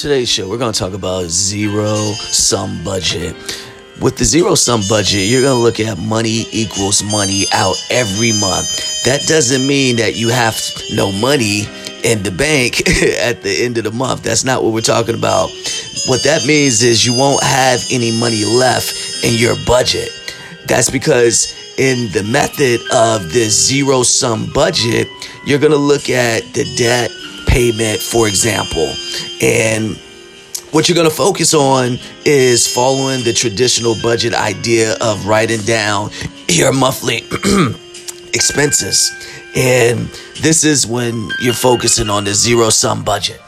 today's show, we're going to talk about zero sum budget. With the zero sum budget, you're going to look at money equals money out every month. That doesn't mean that you have no money in the bank at the end of the month. That's not what we're talking about. What that means is you won't have any money left in your budget. That's because in the method of this zero sum budget, you're going to look at the debt payment, for example. And what you're going to focus on is following the traditional budget idea of writing down your monthly expenses. And this is when you're focusing on the zero sum budget.